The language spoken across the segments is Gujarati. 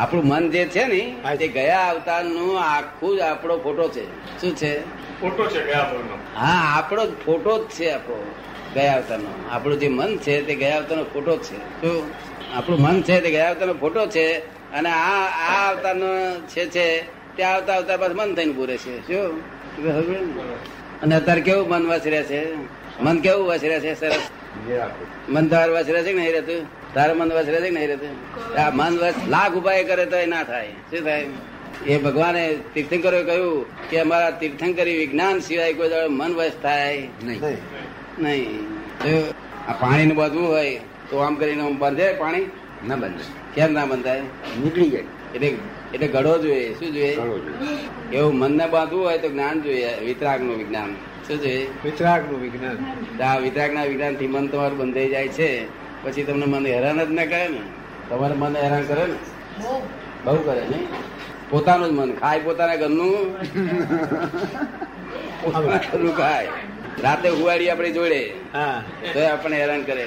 આપણું મન જે છે ને તે ગયા અવતારનું આખું જ આપણો ફોટો છે. શું છે? ફોટો છે ગયા હા આપણો જ ફોટો જ છે આપણો ગયા અવતારનો. આપણું જે મન છે તે ગયા અવતારનો ફોટો જ છે. શું? આપણું મન છે તે ગયા અવતારનો ફોટો છે અને આ આ અવતારનો છે છે તે આવતા આવતા પાછું મન થઈને પૂરે છે. શું? ને? અને અત્યારે કેવું મન વસર્યા છે? મન કેવું વસર્યા છે? સરસ? મન તાર વસરે છે કે નહીં રહેતું? તારું મન વસરે છે કે નહીં રહેતું આ મન વસ લાખ ઉપાય કરે તો એ ના થાય. શું થાય? એ ભગવાને તીર્થંકરોએ કહ્યું કે અમારા તીર્થંકરી વિજ્ઞાન સિવાય કોઈ મન વસ થાય નહીં. નહીં. આ પાણીને બાંધવું હોય તો આમ કરીને આમ બાંધે પાણી? ના બંધ કેમ ના બંધાય? નીકળી જાય. એટલે એટલે ઘડો જોઈએ. શું જોઈએ. એવું મનને બાંધવું હોય તો જ્ઞાન જોઈએ. વિતરાગનું વિજ્ઞાન. શું જોઈએ? વિતરાગનું વિજ્ઞાન આ વિતરાગના વિજ્ઞાનથી મન તમારું બંધાઈ જાય છે. પછી તમને મન હેરાન જ ના કરે ને? તમારે મન હેરાન કરે ને? બહુ કરે ને પોતાનું જ મન ખાય પોતાના ઘરનું. પોતાનું ખાય. રાતે હુવાડી આપણી જોડે. હા. તો આપણને હેરાન કરે.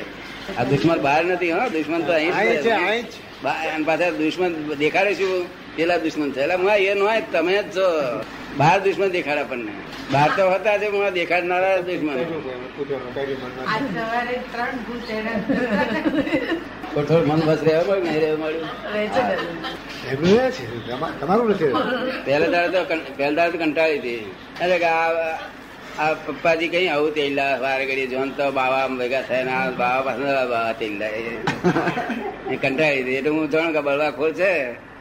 આ દુશ્મન બહાર નથી હા. દુશ્મન તો અહીં પાછા દુશ્મન દેખાડે શું? પેલા દુશ્મન છે. એટલે એ નો તમે જ છો. બહાર દુશ્મન દેખાડ આપણને બહાર તો હતા જે દેખાડનારા દુશ્મન થોડું મન બસ રહેવા મળ્યું નહીં રહેવા મળ્યું છે છે તમારું નથી પહેલા દાડે તો પહેલા દાડે તો કંટાળી હતી. અરે કે આ આ પપ્પાજી કઈ આવું તેલા વાર ઘડી જોન તો બાવા ભેગા થયા ના બાવા પાસે બાવા તેલા એ કંટાળી હતી. એટલે હું જાણ કે બળવાખોર છે. તે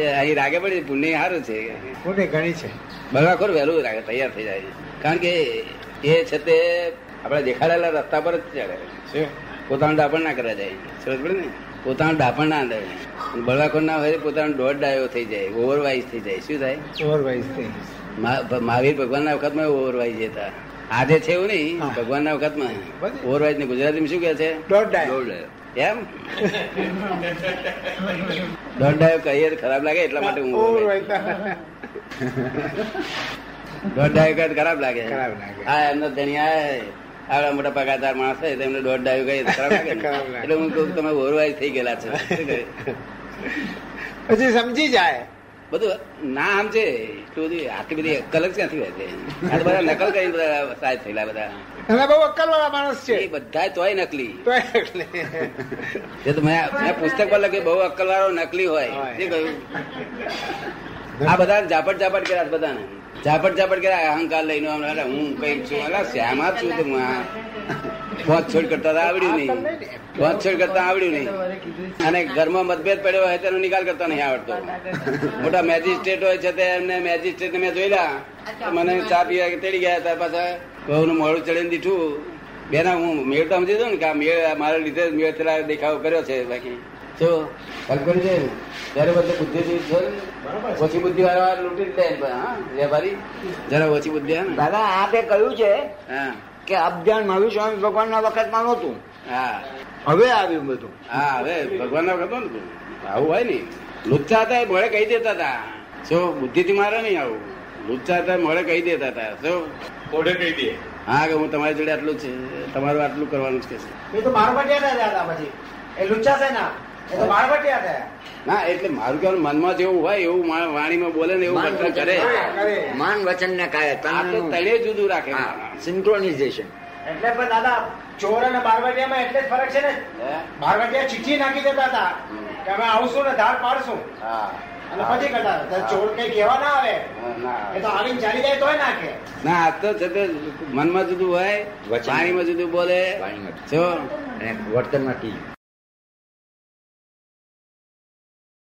અહીં રાગે પડી પુણ્ય સારું છે. પુણ્ય ઘણી છે. બળવાખોર વહેલું રાગે તૈયાર થઈ જાય કારણ કે એ છે તે આપણે દેખાડેલા રસ્તા પર જ ચડે. છે. પોતાનું ડાપણ ના કરવા જાય. સમજ પડે ને? પોતાનું ડાપણ ના દે બળવાખોર ના હોય પોતાનો દોઢ ડાયો થઈ જાય ઓવરવાઇઝ થઈ જાય. શું થાય? ઓવરવાઇઝ થઈ મહા- મહાવીર ભગવાનના વખતમાં ઓવરવાઇઝ હતા આજે છે એવું નહીં ભગવાન ભગવાનના વખતમાં. માં ઓવરવાઇઝ ને ગુજરાતી શું કહે છે? દોઢ. એમ? દોઢ ડાયો કહીએ ખરાબ લાગે એટલા માટે હું દોઢ ડાયો કહે ખરાબ લાગે. ખરાબ લાગે. હા એમનો ધણિયા આવડા મોટા પગારદાર માણસ હોય તો એમને દોઢ ડાયો કહીએ ને? ખરાબ લાગે. એટલે હું કહું તમે ઓવરવાઇઝ થઈ ગયેલા છો. પછી સમજી જાય. બધું ના આમ છે એટલું બધું આટલી બધી અક્કલ જ ક્યાંથી હોય છે? આ તો બધા નકલ કરીને બધા સાહેબ થયેલા બધા. તમે બહુ અક્કલ વાળા માણસ છે. એ બધા તોય નકલી. તો મેં મેં પુસ્તક પર લખ્યું બહુ અક્કલ વાળો નકલી હોય. શું કહ્યું? આ બધા ઝાપટ ઝાપટ કર્યા બધાને. ઝાપટ ઝાપટ કર્યા અહંકાર લઈને હું કંઈક છું અલા શ્યામા જ છું તો હું આ પોત છોડ કરતા તો આવડ્યું નહીં. વાતછોડ કરતા આવડ્યું નહીં. અને ઘરમાં મતભેદ પડ્યો હોય તેનો નિકાલ કરતા નહીં આવડતો. મોટા મેજિસ્ટ્રેટ હોય છે તે એમને મેજિસ્ટ્રેટ મેં જોયેલા. મને ચા પીવા કે તેડી ગયા ત્યાર પાછા. બહુનું મોડું ચડીને દીઠું. બેના હું મેળ તો સમજી દઉં ને કે આ મેળ આ મારા લીધે મેળ પેલા દેખાવ કર્યો છે બાકી. જો હલ છે દે ને. ત્યારે બધે બુદ્ધિ ઓછી બુદ્ધિ વાળા લૂંટી જ લે વેપારી. જરા ઓછી બુદ્ધિ દાદા આપે કહ્યું છે? હા. કે અબજાન મહાવીર સ્વામી ભગવાનના વખતમાં નહોતું. હા. હવે આવ્યું બધું. હા હવે ભગવાન ના વખત ને આવું હોય ને. લુચ્ચા હતા એ મોડે કહી દેતા હતા. શું બુદ્ધિ થી મારે નહીં આવું. લુચ્ચા હતા એ મોડે કહી દેતા હતા. શું? કોડે કહી દે. હા કે હું તમારી જોડે આટલું છે. તમારું આટલું કરવાનું છે. એ તો મારવટિયા થયા દાદા પછી. એ લુચ્ચા છે ના ના એટલે મારું કેવું મનમાં જેવું હોય એવું વાણીમાં બોલે ને એવું વર્તન કરે. માન વચન ને કાય તો તળે જુદું રાખે સિન્ક્રોનાઇઝેશન એટલે પણ દાદા ચોર અને બારવટિયામાં એટલે જ ફરક છે ને? બારવટિયા ચિઠ્ઠી નાખી દેતા હતા કે અમે આવશું ને ધાર પાડશું. અને પછી કરતા ચોર કઈ કહેવા ના આવે. એ તો આવીને ચાલી જાય તોય નાખે. ના આ તો છે મનમાં જુદું હોય વાણીમાં જુદું બોલે. વાણીમાં. જો. અને વર્તનમાંથી